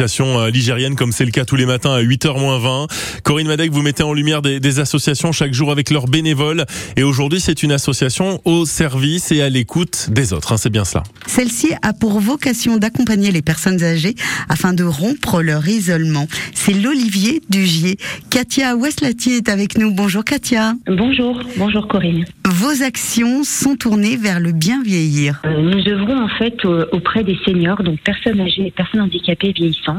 associations ligériennes comme c'est le cas tous les matins à 8h moins 20. Corinne Madec, vous mettez en lumière des, des associations chaque jour avec leurs bénévoles et aujourd'hui c'est une association au service et à l'écoute des autres, hein, c'est bien cela. Celle-ci a pour vocation d'accompagner les personnes âgées afin de rompre leur isolement. C'est l'Olivier Dugier. Katia Weslati est avec nous. Bonjour Katia. Bonjour, bonjour Corinne. Vos actions sont tournées vers le bien vieillir. Euh, nous œuvrons en fait auprès des seniors, donc personnes âgées et personnes handicapées vieillissantes,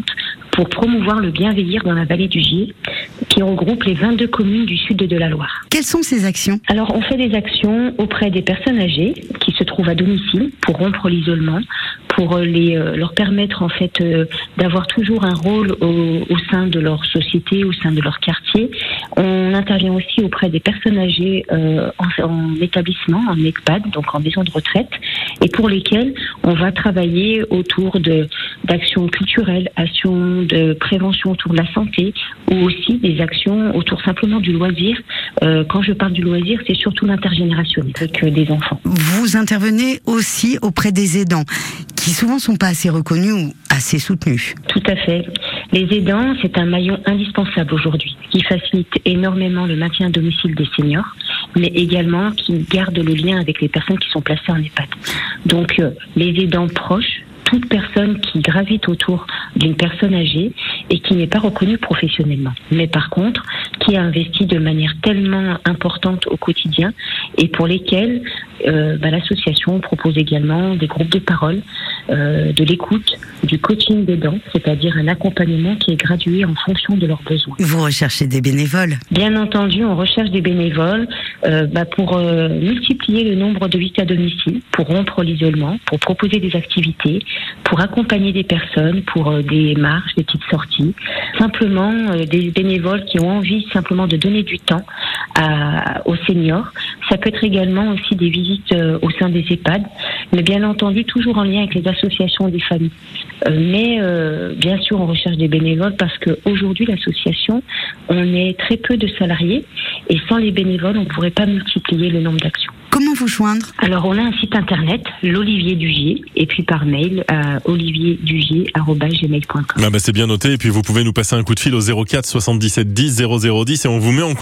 pour promouvoir le bien vieillir dans la vallée du Gier, qui regroupe les 22 communes du sud de la Loire. Quelles sont ces actions? Alors, on fait des actions auprès des personnes âgées qui se trouvent à domicile pour rompre l'isolement, pour les, euh, leur permettre en fait euh, d'avoir toujours un rôle au, au, sein de leur société, au sein de leur quartier. On intervient aussi auprès des personnes âgées euh, en, en, établissement, en EHPAD, donc en maison de retraite, et pour lesquelles on va travailler autour de d'actions culturelles, actions de prévention autour de la santé, ou aussi des actions autour simplement du loisir. Euh, quand je parle du loisir, c'est surtout l'intergénérationnel avec des enfants. Vous intervenez aussi auprès des aidants qui souvent sont pas assez reconnus ou assez soutenus. Tout à fait. Les aidants, c'est un maillon indispensable aujourd'hui qui facilite énormément le maintien à domicile des seniors, mais également qui garde le lien avec les personnes qui sont placées en EHPAD. Donc, euh, les aidants proches toute personne qui gravite autour d'une personne âgée et qui n'est pas reconnue professionnellement. Mais par contre, qui a investi de manière tellement importante au quotidien et pour lesquels euh, bah, l'association propose également des groupes de parole, euh, de l'écoute, du coaching des dents, c'est-à-dire un accompagnement qui est gradué en fonction de leurs besoins. Vous recherchez des bénévoles Bien entendu, on recherche des bénévoles euh, bah, pour euh, multiplier le nombre de visites à domicile, pour rompre l'isolement, pour proposer des activités, pour accompagner des personnes, pour euh, des marches, des petites sorties. Simplement, euh, des bénévoles qui ont envie simplement de donner du temps à, aux seniors. Ça peut être également aussi des visites euh, au sein des EHPAD, mais bien entendu toujours en lien avec les associations des familles. Euh, mais euh, bien sûr, on recherche des bénévoles parce qu'aujourd'hui, l'association, on est très peu de salariés et sans les bénévoles, on ne pourrait pas multiplier le nombre d'actions. Comment vous joindre? Alors, on a un site internet, l'Olivier Dugier, et puis par mail, à olivierdugier.gmail.com. Ah bah c'est bien noté, et puis vous pouvez nous passer un coup de fil au 04 77 10 0010 et on vous met en compte.